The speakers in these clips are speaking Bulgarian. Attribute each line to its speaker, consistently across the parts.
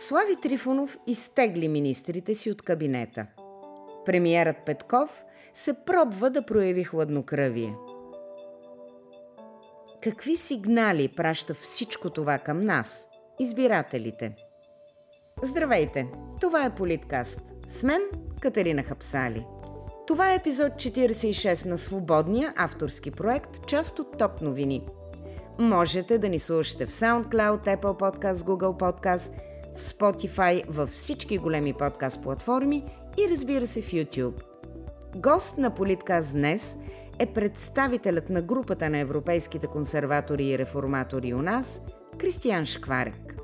Speaker 1: Слави Трифонов изтегли министрите си от кабинета. Премиерът Петков се пробва да прояви хладнокръвие. Какви сигнали праща всичко това към нас, избирателите? Здравейте! Това е Политкаст. С мен Катерина Хапсали. Това е епизод 46 на Свободния авторски проект, част от Топ новини. Можете да ни слушате в SoundCloud, Apple Podcast, Google Podcast – в Spotify, във всички големи подкаст платформи и разбира се в YouTube. Гост на Политказ днес е представителят на групата на европейските консерватори и реформатори у нас, Кристиян Шкварек.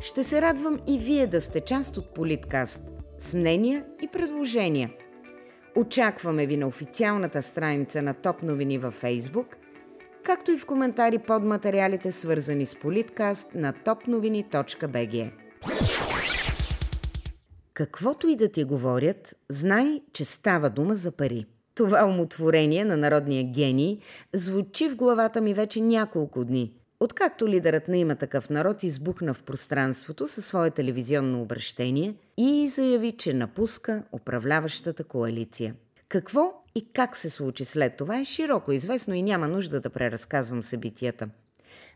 Speaker 1: Ще се радвам и вие да сте част от Политкаст с мнения и предложения. Очакваме ви на официалната страница на Топ новини във Facebook, както и в коментари под материалите свързани с Политкаст на topnovini.bg. Каквото и да ти говорят, знай, че става дума за пари. Това умотворение на народния гений звучи в главата ми вече няколко дни. Откакто лидерът на има такъв народ избухна в пространството със свое телевизионно обращение и заяви, че напуска управляващата коалиция. Какво и как се случи след това е широко известно и няма нужда да преразказвам събитията.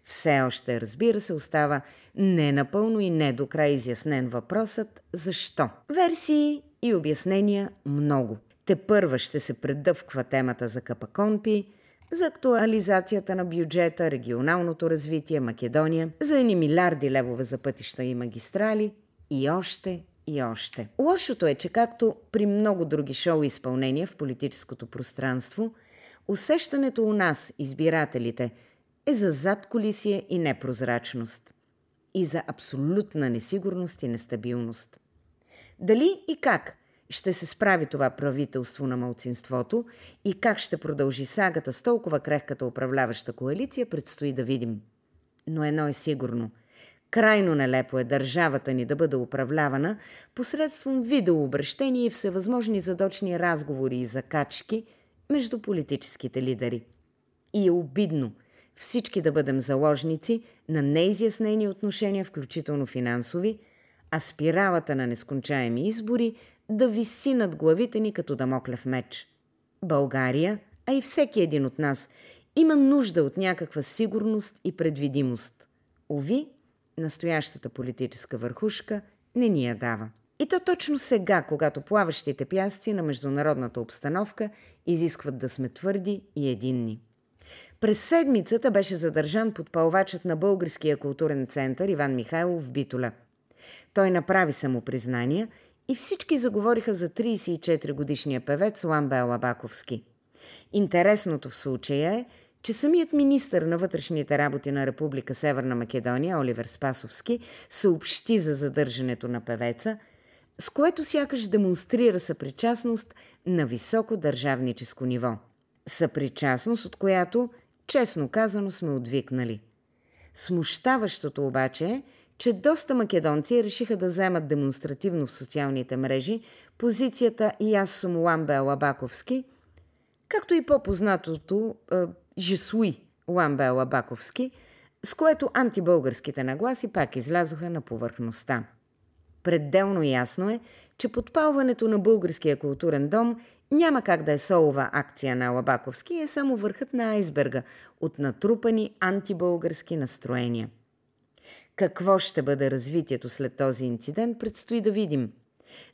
Speaker 1: Все още, разбира се, остава не напълно и не до край изяснен въпросът защо. Версии и обяснения много. Те първа ще се предъвква темата за Капаконпи, за актуализацията на бюджета, регионалното развитие, Македония, за едни милиарди левове за пътища и магистрали и още и още. Лошото е, че както при много други шоу изпълнения в политическото пространство, усещането у нас, избирателите – е за задколисие и непрозрачност. И за абсолютна несигурност и нестабилност. Дали и как ще се справи това правителство на малцинството и как ще продължи сагата с толкова крехката управляваща коалиция, предстои да видим. Но едно е сигурно – Крайно нелепо е държавата ни да бъде управлявана посредством видеообращения и всевъзможни задочни разговори и закачки между политическите лидери. И е обидно, всички да бъдем заложници на неизяснени отношения, включително финансови, а спиралата на нескончаеми избори да виси над главите ни като дамоклев меч. България, а и всеки един от нас, има нужда от някаква сигурност и предвидимост. Ови, настоящата политическа върхушка не ни я дава. И то точно сега, когато плаващите пясъци на международната обстановка изискват да сме твърди и единни. През седмицата беше задържан подпалвачът на Българския културен център Иван Михайлов в Битоля. Той направи самопризнания и всички заговориха за 34-годишния певец Ламбе Лабаковски. Интересното в случая е, че самият министър на вътрешните работи на Република Северна Македония, Оливер Спасовски, съобщи за задържането на певеца, с което сякаш демонстрира съпричастност на високо държавническо ниво. Съпричастност, от която – Честно казано сме отвикнали. Смущаващото обаче е, че доста македонци решиха да вземат демонстративно в социалните мрежи позицията и аз съм Ламбе Лабаковски, както и по-познатото Жесуи Ламбе Лабаковски, с което антибългарските нагласи пак излязоха на повърхността. Пределно ясно е, че подпалването на българския културен дом няма как да е солова акция на Лабаковски, е само върхът на айсберга от натрупани антибългарски настроения. Какво ще бъде развитието след този инцидент, предстои да видим.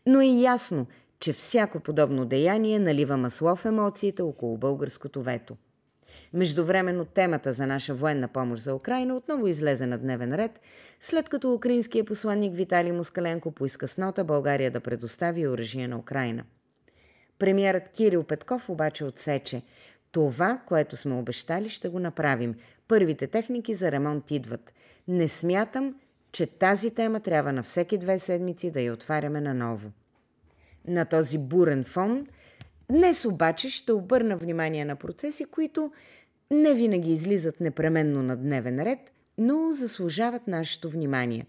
Speaker 1: Но е ясно, че всяко подобно деяние налива масло в емоциите около българското вето. Междувременно темата за наша военна помощ за Украина отново излезе на дневен ред, след като украинският посланник Виталий Москаленко поиска с нота България да предостави оръжие на Украина – Премьерът Кирил Петков обаче отсече. Това, което сме обещали, ще го направим. Първите техники за ремонт идват. Не смятам, че тази тема трябва на всеки две седмици да я отваряме наново. На този бурен фон днес обаче ще обърна внимание на процеси, които не винаги излизат непременно на дневен ред, но заслужават нашето внимание.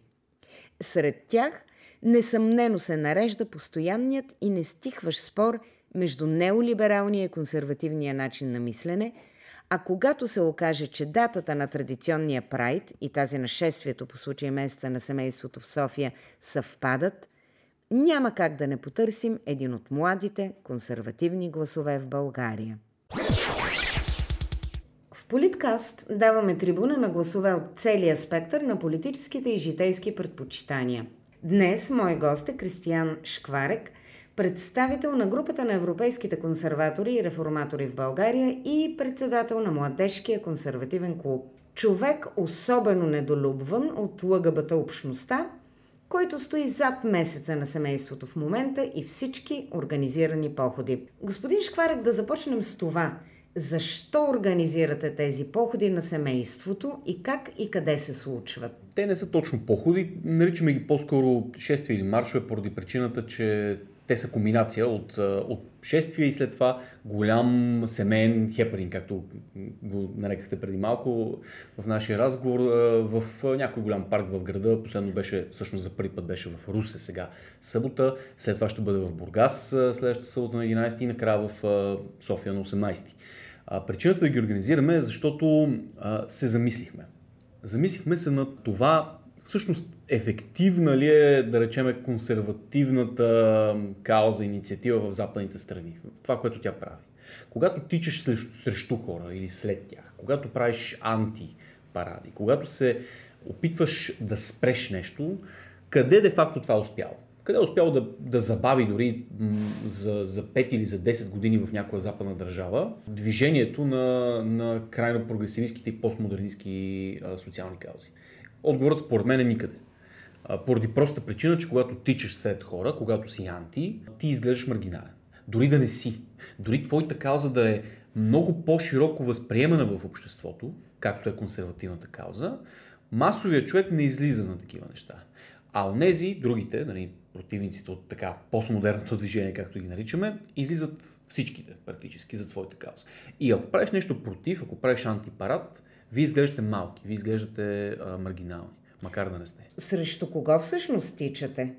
Speaker 1: Сред тях несъмнено се нарежда постоянният и нестихващ спор – между неолибералния и консервативния начин на мислене, А когато се окаже, че датата на традиционния прайд и тази на шествието по случай месеца на семейството в София съвпадат, няма как да не потърсим един от младите консервативни гласове в България. Политкаст даваме трибуна на гласове от целия спектър на политическите и житейски предпочитания. Днес мой гост е Кристиян Шкварек, представител на групата на европейските консерватори и реформатори в България и председател на Младежкия консервативен клуб. Човек особено недолюбван от ЛГБТ общността, който стои зад месеца на семейството в момента и всички организирани походи. Господин Шкварек, да започнем с това – защо организирате тези походи на семейството и как и къде се случват?
Speaker 2: Те не са точно походи, наричаме ги по-скоро шествия или маршове, поради причината, че те са комбинация от, от шествия и след това голям семейен хепарин, както го нарекахте преди малко в нашия разговор, в някой голям парк в града. Последно беше, всъщност за първи път беше в Русе сега събота, след това ще бъде в Бургас следващата събота на 11 и накрая в София на 18. Причината да ги организираме е защото се замислихме. Замислихме се на това, всъщност ефективна ли е, да речеме, консервативната кауза, инициатива в западните страни. Това, което тя прави. Когато тичаш срещу, срещу хора или след тях, когато правиш антипаради, когато се опитваш да спреш нещо, къде де-факто това е успяло? Къде е успял да, да забави дори за, за 5 или за 10 години в някоя западна държава движението на, на крайно прогресивистските и постмодернистски а, социални каузи. Отговорът според мен е никъде. А, поради проста причина, че когато тичаш сред хора, когато си анти, ти изглеждаш маргинален. Дори да не си. Дори твоята кауза да е много по-широко възприемана в обществото, както е консервативната кауза, масовият човек не излиза на такива неща. А онези, другите, нали, противниците от така постмодерното движение, както ги наричаме, излизат всичките практически за твоята кауза. И ако правиш нещо против, ако правиш антипарад, вие изглеждате малки, вие изглеждате а, маргинални, макар да не сте.
Speaker 1: Срещу кого всъщност тичате?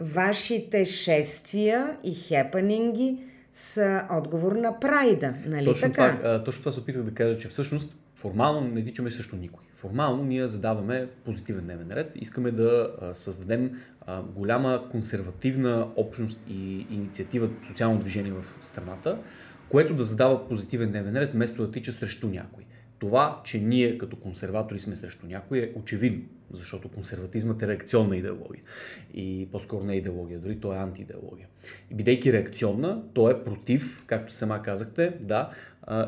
Speaker 1: Вашите шествия и хепанинги са отговор на прайда, нали
Speaker 2: точно
Speaker 1: така?
Speaker 2: Това, а, точно това се опитах да кажа, че всъщност формално не тичаме също никой. Формално ние задаваме позитивен дневен ред. Искаме да създадем голяма консервативна общност и инициатива, социално движение в страната, което да задава позитивен дневен ред, вместо да тича срещу някой. Това, че ние като консерватори сме срещу някой е очевидно, защото консерватизмът е реакционна идеология. И по-скоро не е идеология, дори то е антиидеология. И бидейки реакционна, то е против, както сама казахте, да,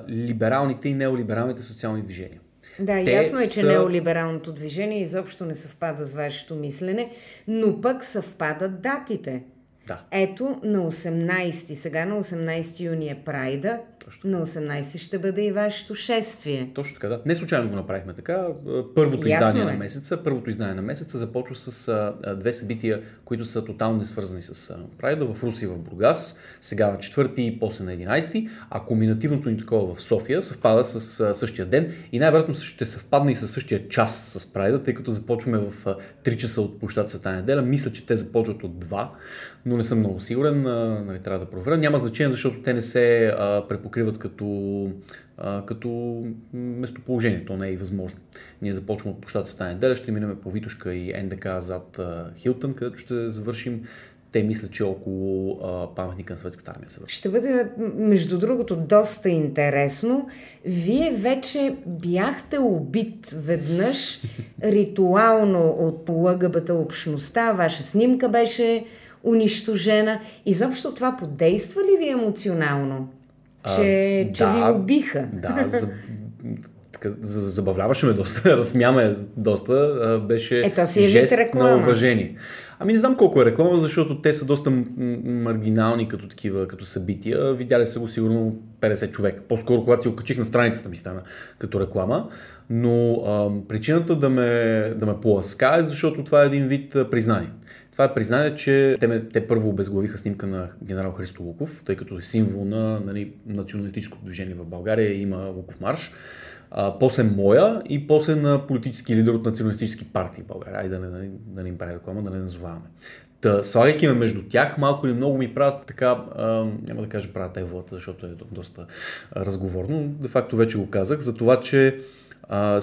Speaker 2: либералните и неолибералните социални движения.
Speaker 1: Да, Те ясно е, че са... неолибералното движение изобщо не съвпада с вашето мислене, но пък съвпадат датите.
Speaker 2: Да.
Speaker 1: Ето на 18, сега на 18 юни е Прайда, точно. На 18 ще бъде и вашето шествие.
Speaker 2: Точно така, да. Не случайно го направихме така. Първото Ясно издание е. на месеца, първото издание на месеца започва с а, две събития, които са тотално не свързани с а, Прайда в Руси и в Бургас, сега на 4 и после на 11, а комбинативното ни такова в София съвпада с а, същия ден и най-вероятно ще съвпадне и с същия час с Прайда, тъй като започваме в а, 3 часа от площад Света неделя. Мисля, че те започват от 2, но не съм много сигурен, а, нали, трябва да проверя. Няма значение, защото те не се а, препокриват като, а, като местоположение. То не е и възможно. Ние започваме от площад Света неделя, ще минем по Витушка и НДК зад а, Хилтън, където ще завършим те мислят, че около а, паметника на съветската армия се върши.
Speaker 1: Ще бъде, между другото, доста интересно. Вие вече бяхте убит веднъж ритуално от ЛГБТ общността, ваша снимка беше унищожена. Изобщо това подейства ли ви емоционално? Че, а, че да, ви убиха?
Speaker 2: Да, за, така, забавляваше ме доста, разсмяме доста. Беше
Speaker 1: Ето си е
Speaker 2: жест
Speaker 1: реклама.
Speaker 2: на уважение. Ами не знам колко е реклама, защото те са доста маргинални като такива, като събития. Видяли са го сигурно 50 човека. По-скоро, когато си окачих на страницата ми стана като реклама. Но а, причината да ме, да ме поласка е, защото това е един вид признание. Това е признание, че те, ме, те първо обезглавиха снимка на генерал Христо Луков, тъй като е символ на нали, националистическото движение в България има Луков марш. А, после моя и после на политически лидер от националистически партии в България. Айде да не, да не им прави реклама, да не назоваваме. Та, слагайки ме между тях, малко или много ми правят така, а, няма да кажа правят еволата, защото е доста разговорно, де факто вече го казах, за това, че а,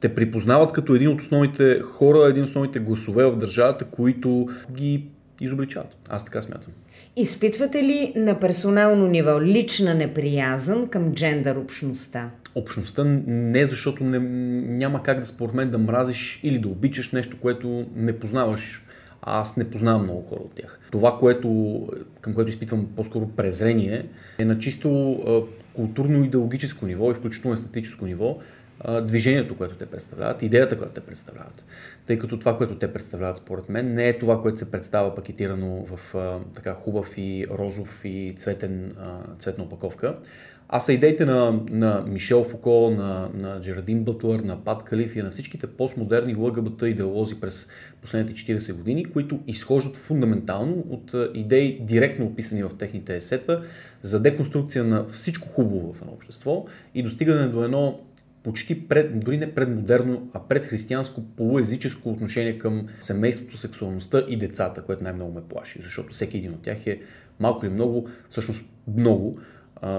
Speaker 2: те припознават като един от основните хора, един от основните гласове в държавата, които ги изобличават. Аз така смятам.
Speaker 1: Изпитвате ли на персонално ниво лична неприязън към джендър общността?
Speaker 2: Общността не защото не, няма как да според мен да мразиш или да обичаш нещо, което не познаваш. А аз не познавам много хора от тях. Това, което, към което изпитвам по-скоро презрение, е на чисто културно-идеологическо ниво и включително естетическо ниво, движението, което те представляват, идеята, която те представляват. Тъй като това, което те представляват, според мен, не е това, което се представя пакетирано в а, така хубав и розов и цветен, а, цветна опаковка, а са идеите на, на Мишел Фуко, на, на Джерадин Бътлър, на Пат Калиф и на всичките постмодерни ЛГБТ идеолози през последните 40 години, които изхождат фундаментално от идеи, директно описани в техните есета, за деконструкция на всичко хубаво в едно общество и достигане до едно почти пред, дори не предмодерно, а предхристиянско полуезическо отношение към семейството, сексуалността и децата, което най-много ме плаши, защото всеки един от тях е малко или много, всъщност много,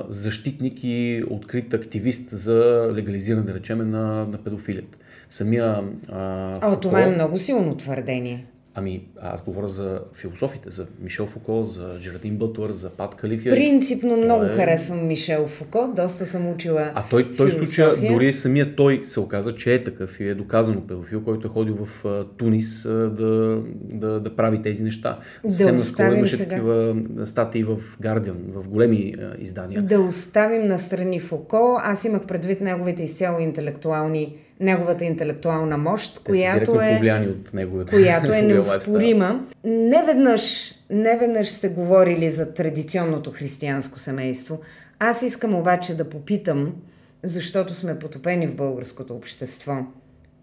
Speaker 2: защитник и открит активист за легализиране, да речеме, на, на педофилията. Самия.
Speaker 1: А, а това е много силно твърдение.
Speaker 2: Ами, аз говоря за философите, за Мишел Фуко, за Джерадин Бътлър, за Пат Калифия.
Speaker 1: Принципно много е... харесвам Мишел Фуко, доста съм учила
Speaker 2: А той, той случая, дори самия той се оказа, че е такъв и е доказано педофил, който е ходил в Тунис да, да, да прави тези неща.
Speaker 1: Да Съвсем наскоро имаше
Speaker 2: сега. такива статии в Guardian, в големи издания.
Speaker 1: Да оставим на страни Фуко. Аз имах предвид неговите изцяло интелектуални неговата интелектуална мощ, която е,
Speaker 2: от неговата,
Speaker 1: която е неоспорима. Не веднъж, не веднъж сте говорили за традиционното християнско семейство. Аз искам обаче да попитам, защото сме потопени в българското общество.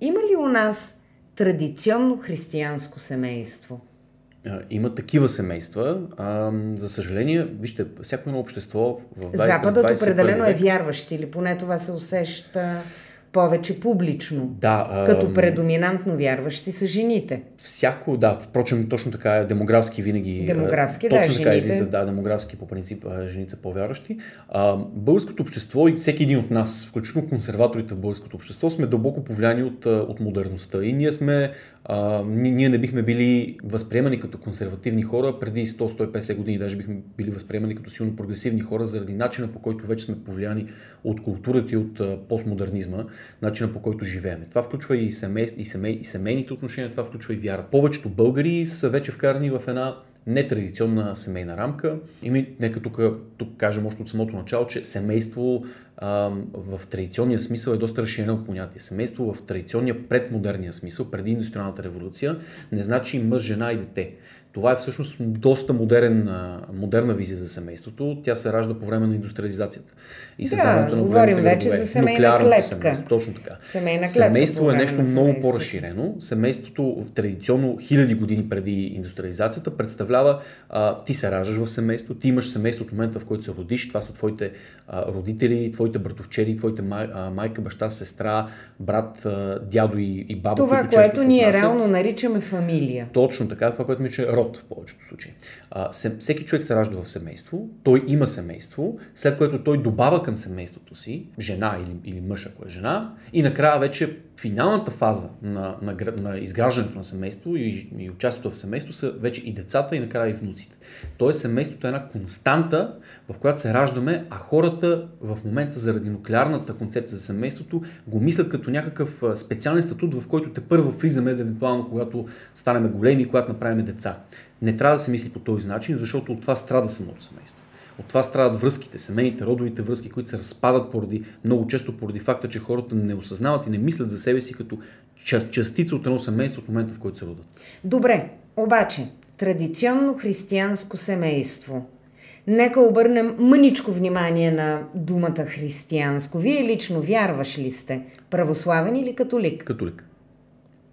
Speaker 1: Има ли у нас традиционно християнско семейство?
Speaker 2: Има такива семейства. А, за съжаление, вижте, всяко едно общество в
Speaker 1: Западът определено е вярващ или поне това се усеща повече публично.
Speaker 2: Да.
Speaker 1: Като предоминантно вярващи са жените.
Speaker 2: Всяко, да. Впрочем, точно така е. Демографски винаги.
Speaker 1: Демографски,
Speaker 2: точно
Speaker 1: да.
Speaker 2: Така жените... излиза, да. Демографски по принцип жените са по-вярващи. А, българското общество и всеки един от нас, включително консерваторите в българското общество, сме дълбоко повлияни от, от модерността. И ние сме а, ние не бихме били възприемани като консервативни хора преди 100-150 години, даже бихме били възприемани като силно прогресивни хора заради начина по който вече сме повлияни от културата и от а, постмодернизма, начина по който живеем. Това включва и, семей, и, семей, и семейните отношения, това включва и вяра. Повечето българи са вече вкарани в една нетрадиционна семейна рамка. И ми, нека тук, тук кажем още от самото начало, че семейство в традиционния смисъл е доста разширено понятие. Семейство в традиционния предмодерния смисъл, преди индустриалната революция, не значи мъж, жена и дете. Това е всъщност доста модерен, модерна визия за семейството. Тя се ражда по време на индустриализацията.
Speaker 1: И създаването да, на говорим вече за семейна клетка. Семейство,
Speaker 2: точно така.
Speaker 1: Семейна клетка
Speaker 2: семейство е нещо много по-разширено. Семейството традиционно хиляди години преди индустриализацията представлява а, ти се раждаш в семейство, ти имаш семейство от момента, в който се родиш. Това са твоите а, родители, твоите братовчери, твоите май, майка, баща, сестра, брат, дядо и, и баба.
Speaker 1: Това, което ние реално наричаме фамилия.
Speaker 2: Точно така, това, което ми че род в повечето случаи. А, всеки човек се ражда в семейство, той има семейство, след което той добавя към семейството си, жена или, или мъж, ако е жена, и накрая вече финалната фаза на, на, на изграждането на семейство и, и участието в семейство са вече и децата и накрая и внуците. Тоест семейството е една константа, в която се раждаме, а хората в момента заради нуклеарната концепция за семейството го мислят като някакъв специален статут, в който те първо влизаме, евентуално когато станем големи, когато направим деца. Не трябва да се мисли по този начин, защото от това страда самото семейство. От това страдат връзките, семейните, родовите връзки, които се разпадат поради, много често поради факта, че хората не осъзнават и не мислят за себе си като частица от едно семейство от момента, в който се родят.
Speaker 1: Добре, обаче, традиционно християнско семейство. Нека обърнем мъничко внимание на думата християнско. Вие лично вярваш ли сте? Православен или католик?
Speaker 2: Католик.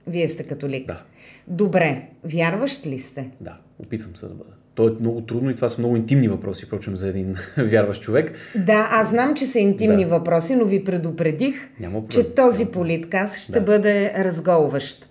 Speaker 1: Вие сте католик?
Speaker 2: Да.
Speaker 1: Добре. Вярващ ли сте?
Speaker 2: Да, опитвам се да бъда. То е много трудно и това са много интимни въпроси, впрочем, за един вярващ човек.
Speaker 1: Да, аз знам, че са интимни да. въпроси, но ви предупредих,
Speaker 2: Няма
Speaker 1: че този политказ ще да. бъде разголващ.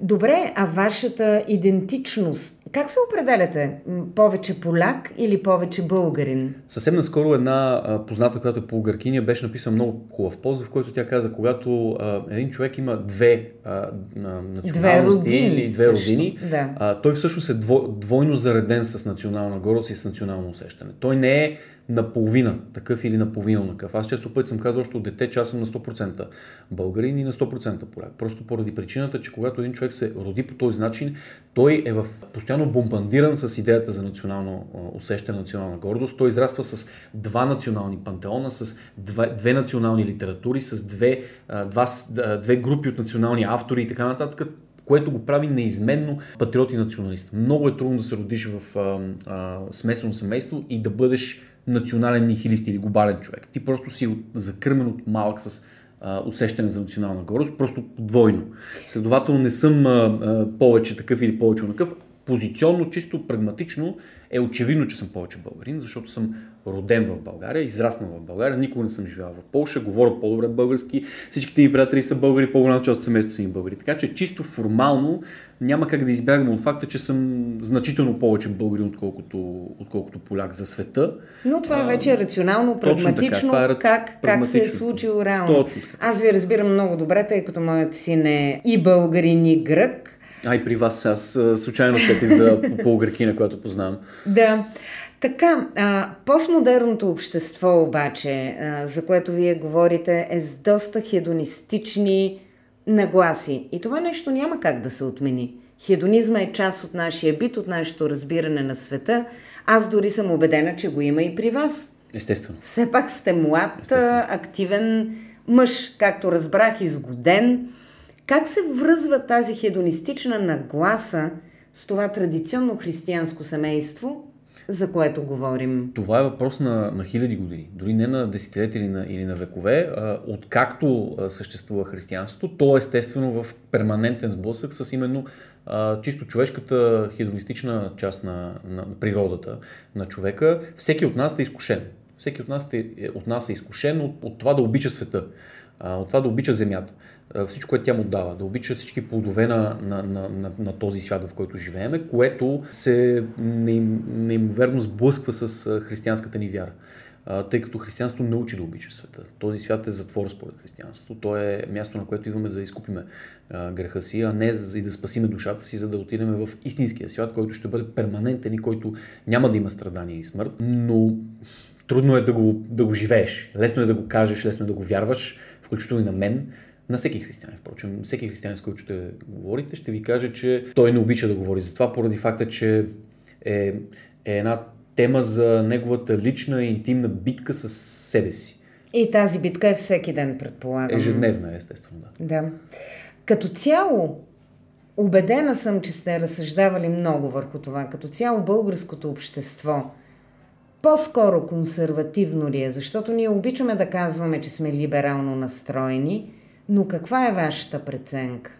Speaker 1: Добре, а вашата идентичност, Как се определяте? Повече поляк или повече българин?
Speaker 2: Съвсем наскоро една а, позната, която е българкиня, беше написана много хубав пост, в който тя каза, когато а, един човек има две а, националности две родини, или две родини, да. а, той всъщност е дво, двойно зареден с национална гордост и с национално усещане. Той не е наполовина такъв или наполовина такъв. Аз често пъти съм казвал още от дете, че аз съм на 100% българин и на 100% поляк. Просто поради причината, че когато един човек се роди по този начин, той е в постоянно бомбандиран с идеята за национално усещане, национална гордост. Той израства с два национални пантеона, с две, две национални литератури, с две, два, две групи от национални автори и така нататък което го прави неизменно патриот и националист. Много е трудно да се родиш в а, а, смесено семейство и да бъдеш национален нихилист или глобален човек. Ти просто си закърмен от малък с усещане за национална гордост, просто двойно. Следователно не съм повече такъв или повече такъв. Позиционно, чисто прагматично е очевидно, че съм повече българин, защото съм роден в България, израснал в България, никога не съм живял в Польша, говоря по-добре български, всичките ми приятели са българи, по-голяма част от семейството ми българи. Така че чисто формално няма как да избягам от факта, че съм значително повече българин, отколкото, отколкото поляк за света.
Speaker 1: Но това е вече рационално, прагматично, така, е как, как се е случило реално.
Speaker 2: Точно така.
Speaker 1: Аз ви разбирам много добре, тъй като моят син е и българин, и грък.
Speaker 2: Ай, при вас аз случайно сетих за българкина, която познавам.
Speaker 1: Да. Така, а, постмодерното общество обаче, а, за което вие говорите, е с доста хедонистични нагласи. И това нещо няма как да се отмени. Хедонизма е част от нашия бит, от нашето разбиране на света. Аз дори съм убедена, че го има и при вас.
Speaker 2: Естествено.
Speaker 1: Все пак сте млад, Естествено. активен мъж, както разбрах, изгоден. Как се връзва тази хедонистична нагласа с това традиционно християнско семейство, за което говорим?
Speaker 2: Това е въпрос на, на хиляди години, дори не на десетилетия или на, или на векове. Откакто съществува християнството, то е естествено в перманентен сблъсък с именно чисто човешката хедонистична част на, на, природата на човека. Всеки от нас е изкушен. Всеки от нас е, от нас е изкушен от, от това да обича света, от това да обича земята всичко, което тя му дава, да обича всички плодове на, на, на, на, на този свят, в който живееме, което се неимоверно сблъсква с християнската ни вяра. Тъй като християнството не учи да обича света. Този свят е затвор според християнството. То е място, на което идваме за да изкупиме греха си, а не за да спасиме душата си, за да отидем в истинския свят, който ще бъде перманентен и който няма да има страдания и смърт. Но трудно е да го, да го живееш. Лесно е да го кажеш, лесно е да го вярваш, включително и на мен на всеки християнин, впрочем, всеки християнин, с който ще говорите, ще ви каже, че той не обича да говори за това, поради факта, че е, е една тема за неговата лична и интимна битка с себе си.
Speaker 1: И тази битка е всеки ден, предполагам.
Speaker 2: Ежедневна, естествено,
Speaker 1: да. Да. Като цяло, убедена съм, че сте разсъждавали много върху това. Като цяло българското общество по-скоро консервативно ли е? Защото ние обичаме да казваме, че сме либерално настроени, но каква е вашата преценка?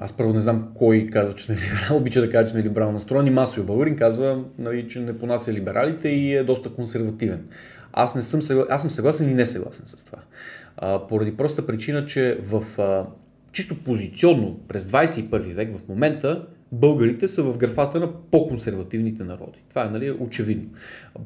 Speaker 2: Аз първо не знам кой казва, че сме либерал, обича да каже, че сме либерално настроени. Масови българин казва, нали, че не понася либералите и е доста консервативен. Аз, не съм, съгласен, аз съм съгласен и не съгласен с това. А, поради проста причина, че в а, чисто позиционно през 21 век в момента българите са в графата на по-консервативните народи. Това е нали, очевидно.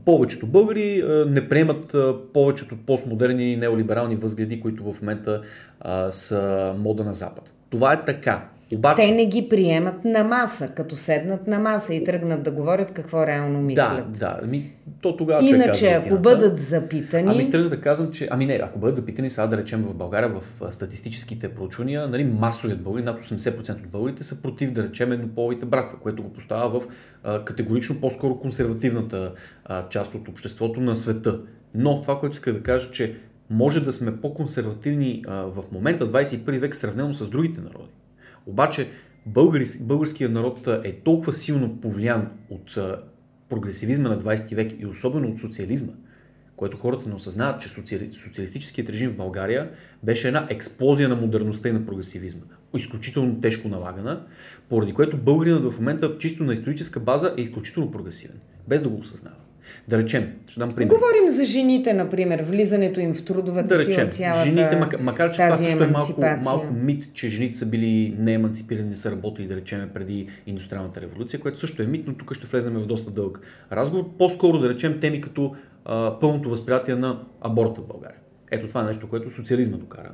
Speaker 2: Повечето българи не приемат повечето постмодерни неолиберални възгледи, които в момента а, са мода на Запад. Това е така.
Speaker 1: Обаче... Те не ги приемат на маса, като седнат на маса и тръгнат да говорят какво реално мислят.
Speaker 2: Да, да. Ами, то тогава
Speaker 1: Иначе, ако бъдат запитани...
Speaker 2: Ами, тръгна да казвам, че... Ами не, ако бъдат запитани, сега да речем в България, в статистическите проучвания, нали, масовият българи, над 80% от българите са против, да речем, еднополовите бракове, което го поставя в а, категорично по-скоро консервативната а, част от обществото на света. Но това, което иска да кажа, че може да сме по-консервативни а, в момента, 21 век, сравнено с другите народи. Обаче българи, българският народ е толкова силно повлиян от прогресивизма на 20 век и особено от социализма, което хората не осъзнават, че социали, социалистическият режим в България беше една експлозия на модерността и на прогресивизма. Изключително тежко налагана, поради което българинът в момента чисто на историческа база е изключително прогресивен, без да го осъзнава. Да речем, ще дам пример.
Speaker 1: Говорим за жените, например, влизането им в трудовата
Speaker 2: да речем,
Speaker 1: сила, цялата
Speaker 2: жените, макар, макар че това също е малко, малко мит, че жените са били нееманципирани, не са работили, да речем, преди индустриалната революция, което също е мит, но тук ще влезем в доста дълъг разговор. По-скоро да речем теми като а, пълното възприятие на аборта в България. Ето това е нещо, което социализма докара.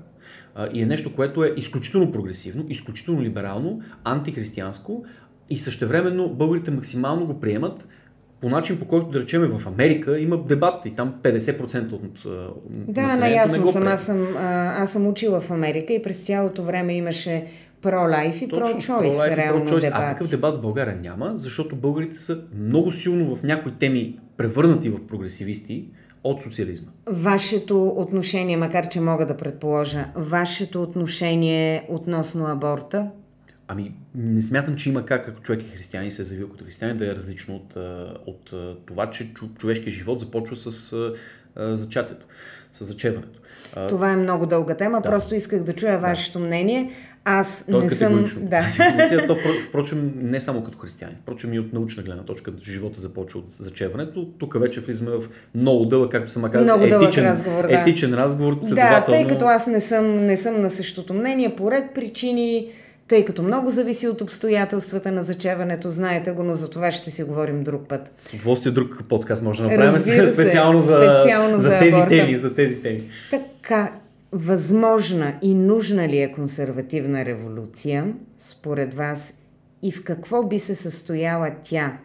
Speaker 2: А, и е нещо, което е изключително прогресивно, изключително либерално, антихристиянско и същевременно българите максимално го приемат по начин, по който да речем в Америка има дебат и там 50% от
Speaker 1: Да, наясно съм. Аз съм, аз съм учила в Америка и през цялото време имаше pro-life и
Speaker 2: и
Speaker 1: реално
Speaker 2: pro-choice.
Speaker 1: дебат.
Speaker 2: А такъв дебат в България няма, защото българите са много силно в някои теми превърнати в прогресивисти от социализма.
Speaker 1: Вашето отношение, макар че мога да предположа, вашето отношение относно аборта?
Speaker 2: Ами, не смятам, че има как, ако човек е християнин и се е заявил като християнин, да е различно от, от това, че човешкият живот започва с зачатието, с зачеването.
Speaker 1: Това е много дълга тема,
Speaker 2: Да.
Speaker 1: просто исках да чуя вашето мнение. Аз
Speaker 2: То е
Speaker 1: не съм... Да.
Speaker 2: Позиция, то, впро- впрочем, не само като християни, впрочем и от научна гледна точка, живота започва от зачеването. Тук вече влизаме в много дълъг, както съм казал,
Speaker 1: Много
Speaker 2: етичен,
Speaker 1: разговор, да.
Speaker 2: етичен разговор.
Speaker 1: Да, тъй като аз не съм, не съм на същото мнение, по ред причини, тъй като много зависи от обстоятелствата на зачеването, знаете го, но за това ще си говорим друг път.
Speaker 2: С удоволствие друг подкаст може да направим
Speaker 1: се,
Speaker 2: специално, за,
Speaker 1: специално
Speaker 2: за,
Speaker 1: за
Speaker 2: тези
Speaker 1: аборта.
Speaker 2: теми, за тези теми.
Speaker 1: Така, възможна и нужна ли е консервативна революция, според вас, и в какво би се състояла тя?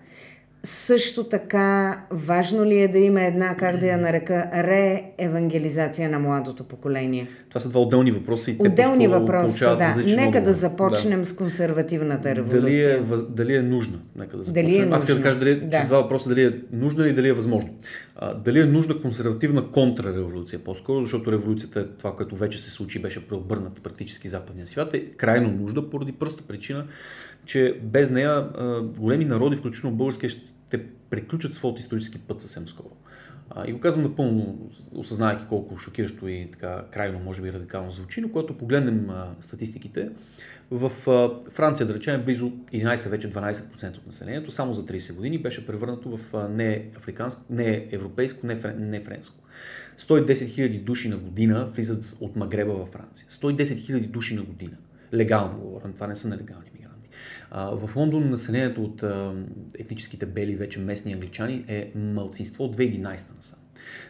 Speaker 1: Също така, важно ли е да има една, как да я нарека, реевангелизация на младото поколение?
Speaker 2: Това са два отделни въпроса и те
Speaker 1: Отделни въпроси, да. Нека да започнем с консервативната революция.
Speaker 2: Дали е, дали е нужна? Нека да
Speaker 1: Дали е
Speaker 2: започнем. Аз искам да кажа дали,
Speaker 1: Да.
Speaker 2: да. че два въпроса дали е нужна или дали е възможно. А, дали е нужна консервативна контрреволюция по-скоро, защото революцията е това, което вече се случи, беше преобърнат практически западния свят, е крайно нужда поради проста причина, че без нея а, големи народи, включително българския, ще приключат своят исторически път съвсем скоро. А, и го казвам напълно, осъзнавайки колко шокиращо и така крайно, може би радикално звучи, но когато погледнем а, статистиките, в а, Франция, да речем, близо 11, вече 12% от населението, само за 30 години беше превърнато в а, не африканско, не европейско, не, френ, не френско. 110 000 души на година влизат от Магреба във Франция. 110 000 души на година. Легално говорим, това не са нелегални в Лондон населението от етническите бели, вече местни англичани е малцинство от 2011 насам.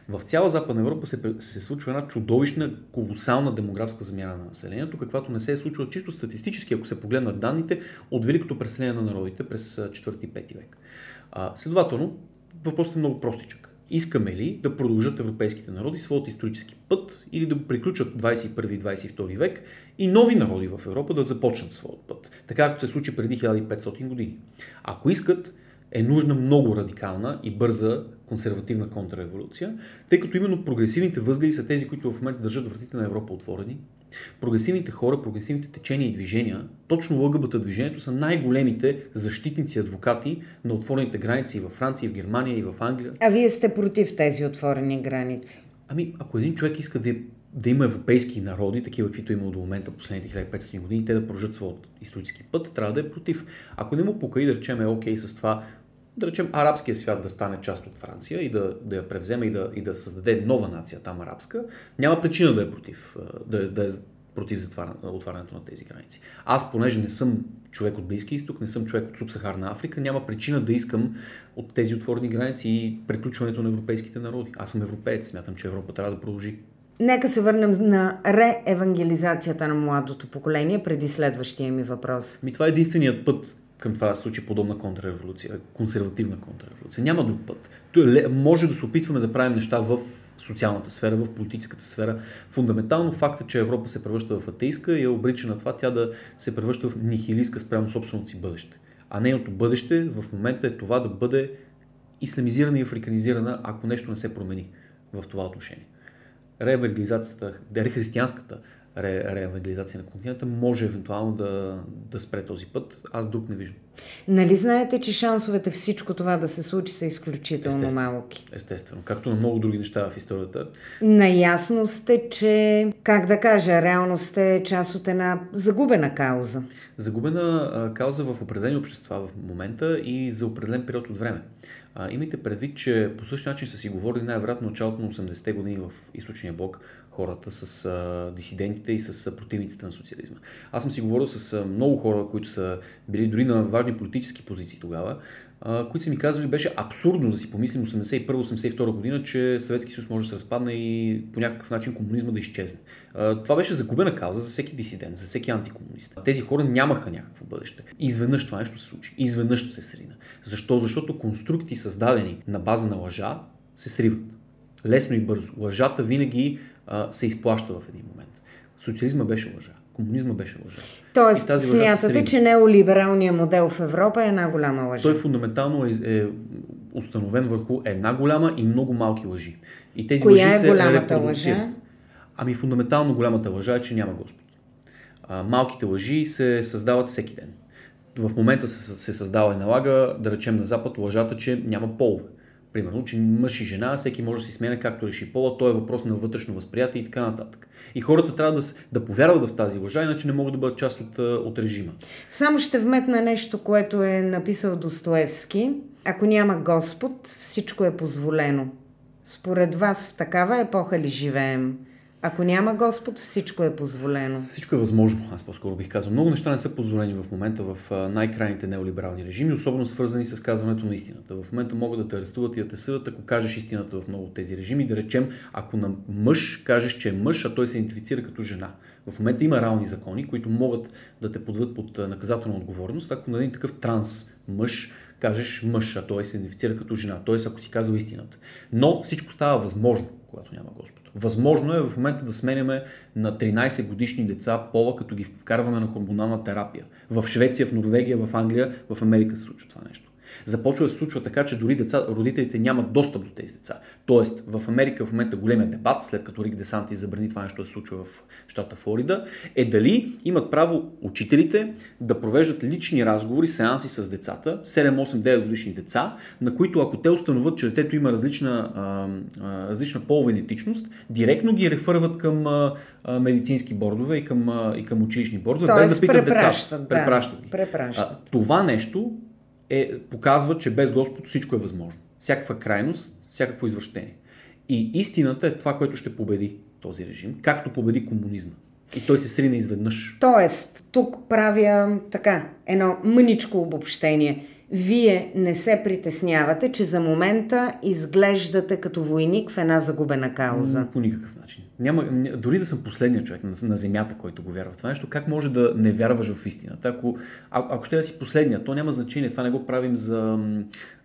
Speaker 2: В цяла Западна Европа се, се случва една чудовищна, колосална демографска замяна на населението, каквато не се е случила чисто статистически, ако се погледнат данните от великото преселение на народите през 4 и 5 век. Следователно, въпросът е много простичък. Искаме ли да продължат европейските народи своят исторически път или да приключат 21 и 22 век и нови народи в Европа да започнат своят път, така както се случи преди 1500 години. Ако искат, е нужна много радикална и бърза консервативна контрреволюция, тъй като именно прогресивните възгледи са тези, които в момента държат вратите на Европа отворени. Прогресивните хора, прогресивните течения и движения, точно ЛГБТ движението са най-големите защитници, адвокати на отворените граници и във Франция, и в Германия, и в Англия.
Speaker 1: А вие сте против тези отворени граници?
Speaker 2: Ами, ако един човек иска да, да има европейски народи, такива каквито е имало до момента последните 1500 години, те да продължат своят исторически път, трябва да е против. Ако не му пука и да речем е окей с това, да речем арабския свят да стане част от Франция и да, да я превземе и да, и да създаде нова нация там арабска, няма причина да е против, да, е- да е против затваря, отварянето на тези граници. Аз, понеже не съм човек от Близки изток, не съм човек от Субсахарна Африка, няма причина да искам от тези отворени граници и приключването на европейските народи. Аз съм европеец, смятам, че Европа трябва да продължи.
Speaker 1: Нека се върнем на реевангелизацията на младото поколение преди следващия ми въпрос.
Speaker 2: Ми това е единственият път към това да се случи подобна контрреволюция, консервативна контрреволюция. Няма друг път. Е Може да се опитваме да правим неща в социалната сфера, в политическата сфера. Фундаментално факта, че Европа се превръща в атеистка и е обрича на това тя да се превръща в нихилистка спрямо собственото си бъдеще. А нейното бъдеще в момента е това да бъде исламизирана и африканизирана, ако нещо не се промени в това отношение. Реевангелизацията, рехристиянската ре, реевангелизация на континента, може евентуално да, да спре този път. Аз друг не виждам.
Speaker 1: Нали знаете, че шансовете всичко това да се случи са изключително
Speaker 2: Естествено.
Speaker 1: малки?
Speaker 2: Естествено. Както на много други неща в историята.
Speaker 1: Наясно сте, че, как да кажа, реално сте част от една загубена кауза.
Speaker 2: Загубена а, кауза в определени общества в момента и за определен период от време. А, имайте предвид, че по същия начин са си говорили най-вероятно началото на 80-те години в източния блок хората с а, дисидентите и с а, противниците на социализма. Аз съм си говорил с а, много хора, които са били дори на важни политически позиции тогава, а, които са ми казвали, беше абсурдно да си помислим 81-82 година, че Съветски съюз може да се разпадне и по някакъв начин комунизма да изчезне. А, това беше загубена кауза за всеки дисидент, за всеки антикомунист. Тези хора нямаха някакво бъдеще. Изведнъж това нещо се случи. Изведнъж се срина. Защо? Защото конструкти, създадени на база на лъжа, се сриват. Лесно и бързо. Лъжата винаги а, се изплаща в един момент. Социализма беше лъжа. Комунизма беше лъжа.
Speaker 1: Тоест, смятате, че неолибералният модел в Европа е една голяма лъжа?
Speaker 2: Той фундаментално е, е установен върху една голяма и много малки лъжи. И тези
Speaker 1: Коя
Speaker 2: лъжи
Speaker 1: е голямата лъжа?
Speaker 2: Ами фундаментално голямата лъжа е, че няма Господ. А, малките лъжи се създават всеки ден. В момента се, се създава и налага, да речем на Запад, лъжата, че няма полове. Примерно, че мъж и жена, всеки може да си сменя както реши пола, то е въпрос на вътрешно възприятие и така нататък. И хората трябва да, да повярват в тази лъжа, иначе не могат да бъдат част от, от режима.
Speaker 1: Само ще вметна нещо, което е написал Достоевски. Ако няма Господ, всичко е позволено. Според вас в такава епоха ли живеем? Ако няма Господ, всичко е позволено.
Speaker 2: Всичко е възможно, аз по-скоро бих казал. Много неща не са позволени в момента в най-крайните неолиберални режими, особено свързани с казването на истината. В момента могат да те арестуват и да те съдат, ако кажеш истината в много от тези режими. Да речем, ако на мъж кажеш, че е мъж, а той се идентифицира като жена. В момента има реални закони, които могат да те подведат под наказателна отговорност, ако на един такъв транс мъж кажеш мъж, а той се идентифицира като жена. Т.е. ако си казал истината. Но всичко става възможно, когато няма Господ. Възможно е в момента да сменяме на 13 годишни деца пола, като ги вкарваме на хормонална терапия. В Швеция, в Норвегия, в Англия, в Америка се случва това нещо. Започва да се случва така, че дори деца, родителите нямат достъп до тези деца. Тоест, в Америка в момента големия дебат, след като Рик Десанти забрани това нещо да се случва в щата Флорида, е дали имат право учителите да провеждат лични разговори, сеанси с децата, 7, 8, 9 годишни деца, на които ако те установят, че детето има различна, а, а, различна полова идентичност, директно ги рефърват към а, медицински бордове и към, и към училищни бордове,
Speaker 1: Тоест,
Speaker 2: без да питат
Speaker 1: препращат,
Speaker 2: деца.
Speaker 1: да,
Speaker 2: Препращат
Speaker 1: препращат.
Speaker 2: Това нещо е, показва, че без Господ всичко е възможно. Всякаква крайност, всякакво извращение. И истината е това, което ще победи този режим, както победи комунизма. И той се срина изведнъж.
Speaker 1: Тоест, тук правя така, едно мъничко обобщение. Вие не се притеснявате, че за момента изглеждате като войник в една загубена кауза.
Speaker 2: По никакъв начин. Няма, ня- дори да съм последният човек на, на земята, който го вярва в това нещо, как може да не вярваш в истината? Ако, а, ако ще да си последния, то няма значение. Това не го правим за,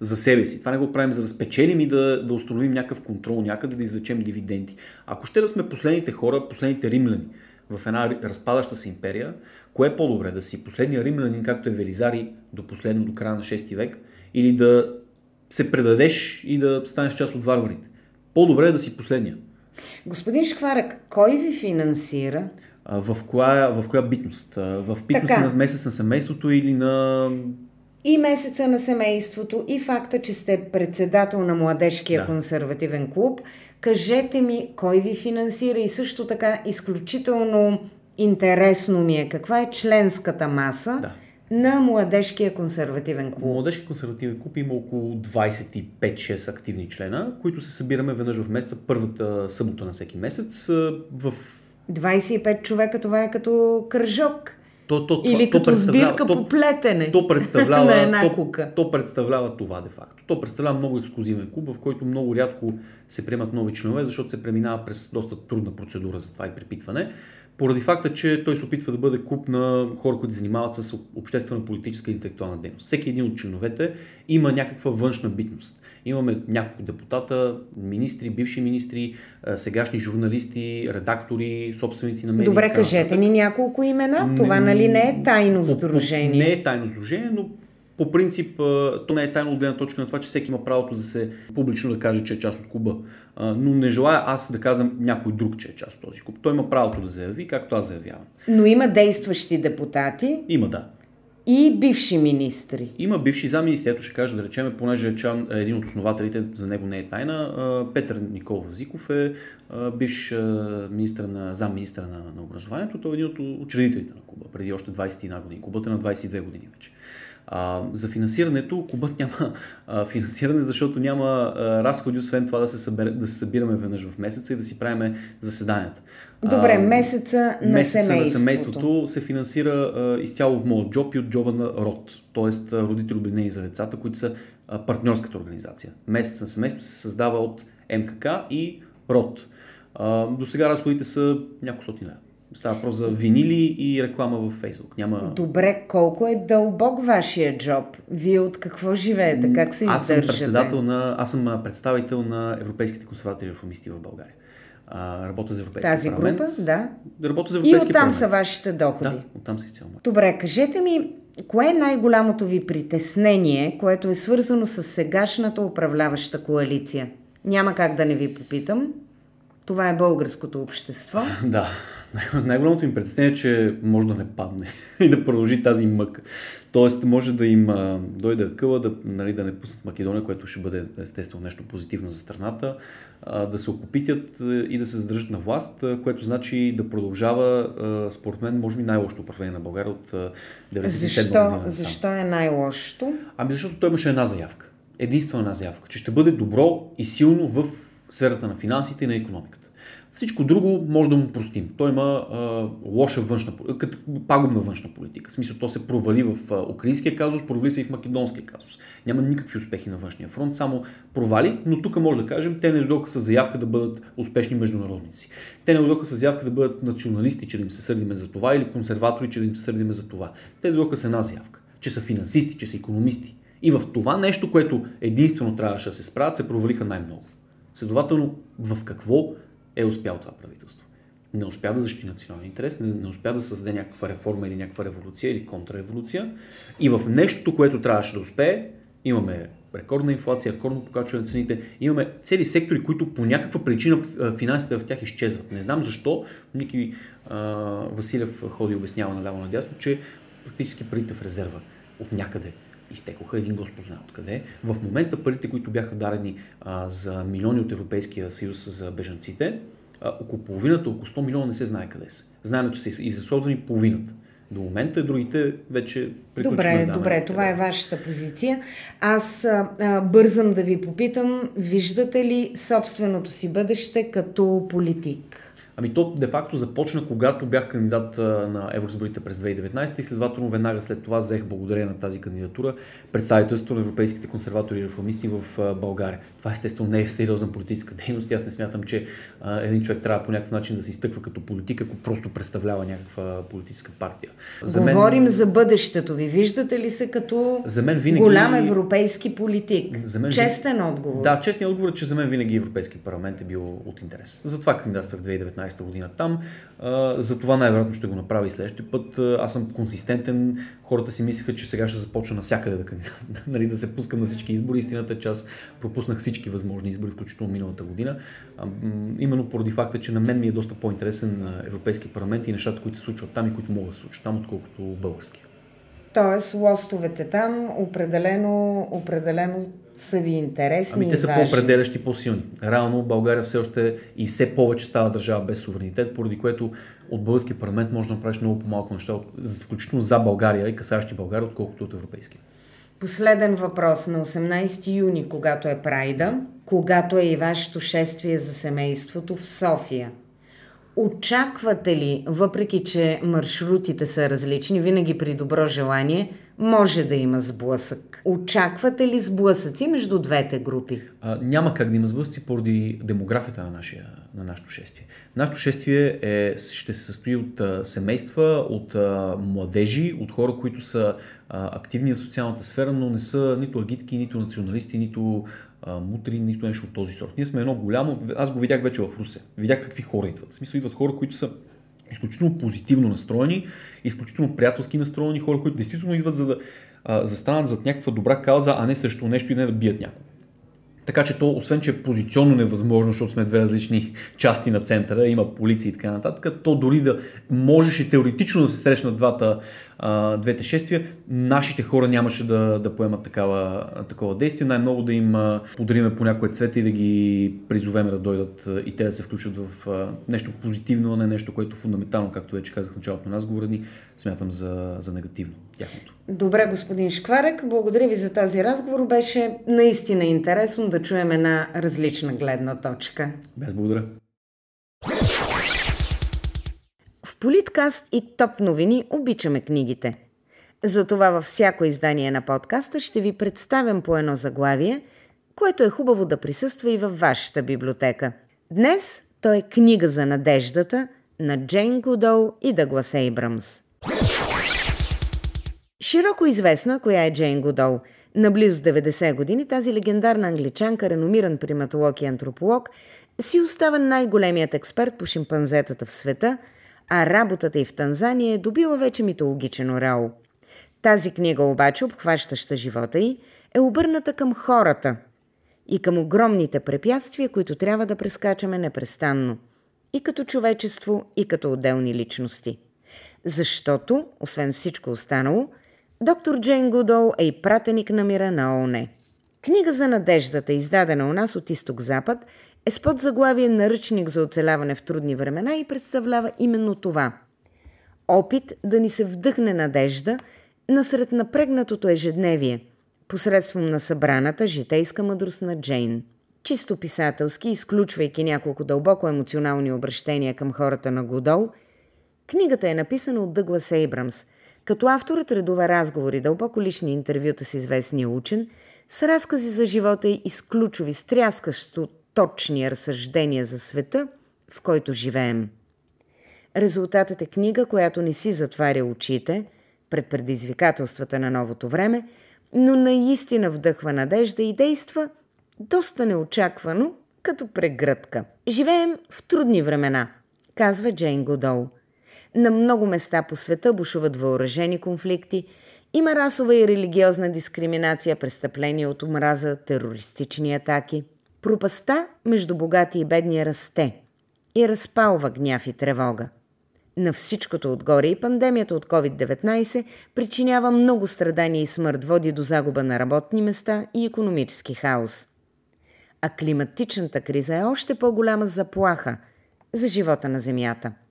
Speaker 2: за себе си. Това не го правим за да спечелим и да, да установим някакъв контрол някъде, да извлечем дивиденти. Ако ще да сме последните хора, последните римляни в една разпадаща се империя, кое е по-добре? Да си последния римлянин, както е Велизари до последно, до края на 6 век, или да се предадеш и да станеш част от варварите? По-добре е да си последния.
Speaker 1: Господин Шкварък, кой ви финансира?
Speaker 2: А, В коя, в коя битност? В битност
Speaker 1: Така.
Speaker 2: на месец на семейството или на...
Speaker 1: И месеца на семейството, и факта, че сте председател на Младежкия
Speaker 2: Да.
Speaker 1: консервативен клуб. Кажете ми, кой ви финансира и също така изключително интересно ми е каква е членската маса
Speaker 2: Да.
Speaker 1: на Младежкия консервативен клуб.
Speaker 2: Младежки консервативен клуб има около 25-6 активни члена, които се събираме веднъж в месеца, първата събота на всеки месец. В...
Speaker 1: 25 човека, това е като кръжок.
Speaker 2: То, то,
Speaker 1: Или
Speaker 2: то
Speaker 1: като сбирка
Speaker 2: то-
Speaker 1: по плетене
Speaker 2: То представлява,
Speaker 1: на една
Speaker 2: то,
Speaker 1: кука.
Speaker 2: то представлява това де-факто. То представлява много ексклюзивен клуб, в който много рядко се приемат нови членове, защото се преминава през доста трудна процедура за това и препитване. Поради факта, че той се опитва да бъде клуб на хора, които занимават с обществена, политическа и интелектуална дейност. Всеки един от членовете има някаква външна битност. Имаме няколко депутата, министри, бивши министри, сегашни журналисти, редактори, собственици на медии.
Speaker 1: Добре, кажете ни няколко имена. Това нали не е тайно сдружение.
Speaker 2: Не е тайно сдружение, но По принцип, то не е тайно от гледна точка на това, че всеки има правото да се публично да каже, че е част от клуба. Но не желая аз да казвам някой друг, че е част от този клуб. Той има правото да заяви, както аз заявявам.
Speaker 1: Но има действащи депутати.
Speaker 2: Има, да.
Speaker 1: И бивши министри.
Speaker 2: Има бивши замминистри. Ето ще кажа, да речем, понеже Чан е един от основателите, за него не е тайна. Петър Николов Зиков е бивш министр на, замминистър на, на образованието. Той е един от учредителите на клуба, преди още 21 години. Клубът е на 22 години вече. А, за финансирането клубът няма а, финансиране, защото няма а, разходи, освен това да се, събере, да се събираме веднъж в месеца и да си правиме заседанията.
Speaker 1: Добре, месеца на месеца семейството.
Speaker 2: на семейството се финансира а, изцяло от моят джоб и от джоба на РОД, т.е. родители обединени за децата, които са а, партньорската организация. Месец на семейството се създава от МКК и РОД. До сега разходите са няколко сотни лева. Става въпрос за винили и реклама във Фейсбук. Няма...
Speaker 1: Добре, колко е дълбок вашия джоб? Вие от какво живеете? Как се
Speaker 2: аз съм председател на, Аз съм представител на европейските консерватори реформисти в България. А, работя за Европейския
Speaker 1: Тази
Speaker 2: парламент.
Speaker 1: група, да.
Speaker 2: Работя за Европейския
Speaker 1: И оттам парламент. са вашите доходи.
Speaker 2: Да, оттам са изцяло.
Speaker 1: Добре, кажете ми, кое е най-голямото ви притеснение, което е свързано с сегашната управляваща коалиция? Няма как да не ви попитам. Това е българското общество.
Speaker 2: Да. Най-голямото им представление е, че може да не падне и да продължи тази мъка. Тоест, може да им а, дойде къла, да, нали, да не пуснат Македония, което ще бъде естествено нещо позитивно за страната, а, да се окупитят и да се задържат на власт, а, което значи да продължава, а, според мен, може би най-лошото управление на България от 97
Speaker 1: защо,
Speaker 2: година.
Speaker 1: Защо е най-лошото?
Speaker 2: Ами защото той имаше една заявка. Единствена една заявка, че ще бъде добро и силно в сферата на финансите и на економиката. Всичко друго може да му простим. Той има а, лоша външна пагубна външна политика. В смисъл, то се провали в а, украинския казус, провали се и в македонския казус. Няма никакви успехи на външния фронт, само провали, но тук може да кажем, те не дойдоха с заявка да бъдат успешни международници. Те не дойдоха с заявка да бъдат националисти, че да им се сърдиме за това, или консерватори, че да им се сърдиме за това. Те дойдоха с една заявка, че са финансисти, че са економисти. И в това нещо, което единствено трябваше да се справят, се провалиха най-много. Следователно, в какво е успял това правителство. Не успя да защити националния интерес, не, не успя да създаде някаква реформа или някаква революция или контрреволюция. И в нещото, което трябваше да успее, имаме рекордна инфлация, рекордно покачване на цените, имаме цели сектори, които по някаква причина финансите в тях изчезват. Не знам защо. Ники а, Василев ходи и обяснява наляво надясно, че практически парите в резерва от някъде изтекоха, един Господ знае откъде. В момента парите, които бяха дадени а, за милиони от Европейския съюз за бежанците, а, около половината, около 100 милиона не се знае къде са. Знаем, че са изразходвани половината. До момента другите вече
Speaker 1: Добре, да, добре, това е вашата позиция. Аз а, бързам да ви попитам, виждате ли собственото си бъдеще като политик?
Speaker 2: Ами то де-факто започна, когато бях кандидат на евроизборите през 2019 и следователно веднага след това взех благодарение на тази кандидатура представителство на европейските консерватори и реформисти в България. Това естествено не е сериозна политическа дейност. Аз не смятам, че един човек трябва по някакъв начин да се изтъква като политик, ако просто представлява някаква политическа партия.
Speaker 1: За мен... Говорим за бъдещето ви. Виждате ли се като за мен винаги... голям европейски политик? За мен... Честен отговор.
Speaker 2: Да, честният отговор е, че за мен винаги Европейски парламент е бил от интерес. Затова кандидатствах 2019 2019 година там. За това най-вероятно ще го направя и следващия път. Аз съм консистентен. Хората си мислеха, че сега ще започна навсякъде да, нали, да се пускам на всички избори. Истината е, че аз пропуснах всички възможни избори, включително миналата година. Именно поради факта, че на мен ми е доста по-интересен Европейски парламент и нещата, които се случват там и които могат да се случат там, отколкото български.
Speaker 1: Тоест, лостовете там определено, определено са ви интересни.
Speaker 2: Ами те са по-определящи, по-силни. Реално България все още и все повече става държава без суверенитет, поради което от български парламент може да направиш много по-малко неща, включително за България и касащи България, отколкото от европейски.
Speaker 1: Последен въпрос. На 18 юни, когато е Прайда, когато е и вашето шествие за семейството в София, очаквате ли, въпреки че маршрутите са различни, винаги при добро желание, може да има сблъсък. Очаквате ли сблъсъци между двете групи?
Speaker 2: А, няма как да има сблъсъци поради демографията на, нашия, на нашето шествие. Нашето шествие е, ще се състои от а, семейства, от а, младежи, от хора, които са а, активни в социалната сфера, но не са нито агитки, нито националисти, нито а, мутри, нито нещо от този сорт. Ние сме едно голямо, аз го видях вече в Русе. Видях какви хора идват. В смисъл идват хора, които са изключително позитивно настроени, изключително приятелски настроени хора, които действително идват за да а, застанат зад някаква добра кауза, а не срещу нещо и не да бият някого. Така че то, освен че е позиционно невъзможно, защото сме две различни части на центъра, има полиция и така нататък, то дори да можеше теоретично да се срещнат двата, а, двете шествия, нашите хора нямаше да, да поемат такава, такова действие. Най-много да им подариме по някое цвете и да ги призовеме да дойдат и те да се включат в а, нещо позитивно, а не нещо, което фундаментално, както вече казах в началото на разговора ни, смятам за, за негативно тяхното.
Speaker 1: Добре, господин Шкварек, благодаря ви за този разговор. Беше наистина интересно да чуем една различна гледна точка.
Speaker 2: Без благодаря.
Speaker 1: Политкаст и Топ новини обичаме книгите. Затова във всяко издание на подкаста ще ви представям по едно заглавие, което е хубаво да присъства и във вашата библиотека. Днес то е книга за надеждата на Джейн Гудол и Дъглас Ейбрамс. Широко известно е коя е Джейн Годол. На близо 90 години тази легендарна англичанка, реномиран приматолог и антрополог, си остава най-големият експерт по шимпанзетата в света, а работата й в Танзания е добила вече митологичен ореол. Тази книга обаче, обхващаща живота й, е обърната към хората и към огромните препятствия, които трябва да прескачаме непрестанно. И като човечество, и като отделни личности. Защото, освен всичко останало, Доктор Джейн Гудол е и пратеник на мира на ООН. Книга за надеждата, издадена у нас от изток-запад, е с подзаглавие наръчник за оцеляване в трудни времена и представлява именно това. Опит да ни се вдъхне надежда насред напрегнатото ежедневие, посредством на събраната житейска мъдрост на Джейн. Чисто писателски, изключвайки няколко дълбоко емоционални обращения към хората на Гудол, книгата е написана от Дъглас Ейбрамс – като авторът редова разговори, дълбоко лични интервюта с известния учен, с разкази за живота и с ключови, стряскащо точни разсъждения за света, в който живеем. Резултатът е книга, която не си затваря очите пред предизвикателствата на новото време, но наистина вдъхва надежда и действа доста неочаквано, като прегръдка. Живеем в трудни времена, казва Джейн Годол – на много места по света бушуват въоръжени конфликти, има расова и религиозна дискриминация, престъпления от омраза, терористични атаки. Пропаста между богати и бедни расте и разпалва гняв и тревога. На всичкото отгоре и пандемията от COVID-19 причинява много страдания и смърт, води до загуба на работни места и економически хаос. А климатичната криза е още по-голяма заплаха за живота на Земята –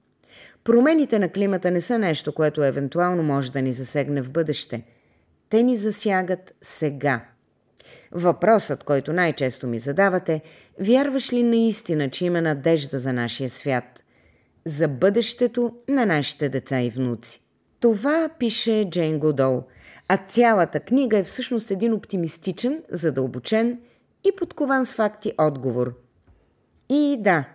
Speaker 1: Промените на климата не са нещо, което евентуално може да ни засегне в бъдеще. Те ни засягат сега. Въпросът, който най-често ми задавате, вярваш ли наистина, че има надежда за нашия свят? За бъдещето на нашите деца и внуци. Това пише Джейн Годол, а цялата книга е всъщност един оптимистичен, задълбочен и подкован с факти отговор. И да,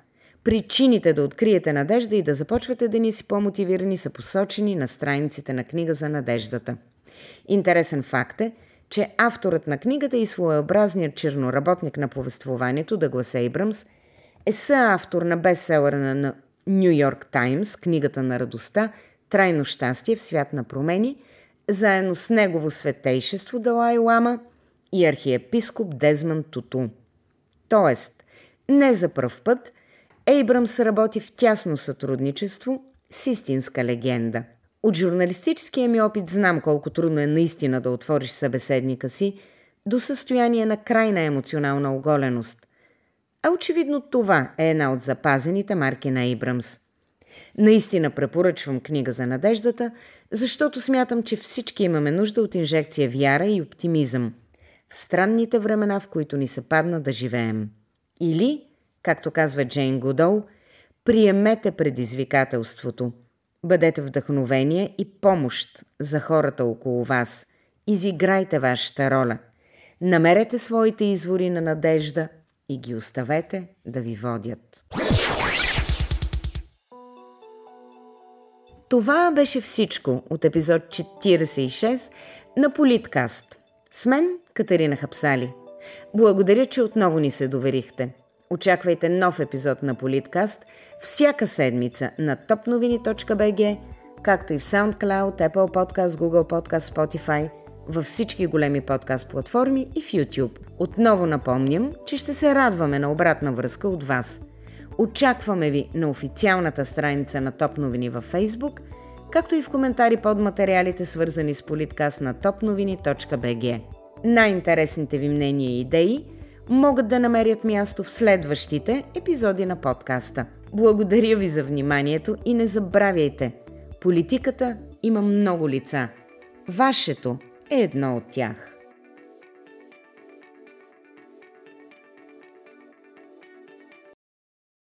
Speaker 1: Причините да откриете надежда и да започвате да ни си по-мотивирани са посочени на страниците на книга за надеждата. Интересен факт е, че авторът на книгата и своеобразният черноработник на повествованието Дъглас Ейбрамс е съавтор на бестселъра на Нью Йорк Таймс, книгата на радостта, Трайно щастие в свят на промени, заедно с негово светейшество Далай Лама и архиепископ Дезман Туту. Тоест, не за пръв път – Ейбрамс работи в тясно сътрудничество с истинска легенда. От журналистическия ми опит знам колко трудно е наистина да отвориш събеседника си до състояние на крайна емоционална оголеност. А очевидно това е една от запазените марки на Ейбрамс. Наистина препоръчвам книга за надеждата, защото смятам, че всички имаме нужда от инжекция вяра и оптимизъм в странните времена, в които ни се падна да живеем. Или – както казва Джейн Гудол, приемете предизвикателството. Бъдете вдъхновение и помощ за хората около вас. Изиграйте вашата роля. Намерете своите извори на надежда и ги оставете да ви водят. Това беше всичко от епизод 46 на Политкаст. С мен Катерина Хапсали. Благодаря, че отново ни се доверихте. Очаквайте нов епизод на Политкаст всяка седмица на topnovini.bg, както и в SoundCloud, Apple Podcast, Google Podcast, Spotify във всички големи подкаст платформи и в YouTube. Отново напомням, че ще се радваме на обратна връзка от вас. Очакваме ви на официалната страница на Топ новини във Facebook, както и в коментари под материалите, свързани с политкаст на topnovini.bg. Най-интересните ви мнения и идеи могат да намерят място в следващите епизоди на подкаста. Благодаря ви за вниманието и не забравяйте, политиката има много лица. Вашето е едно от тях.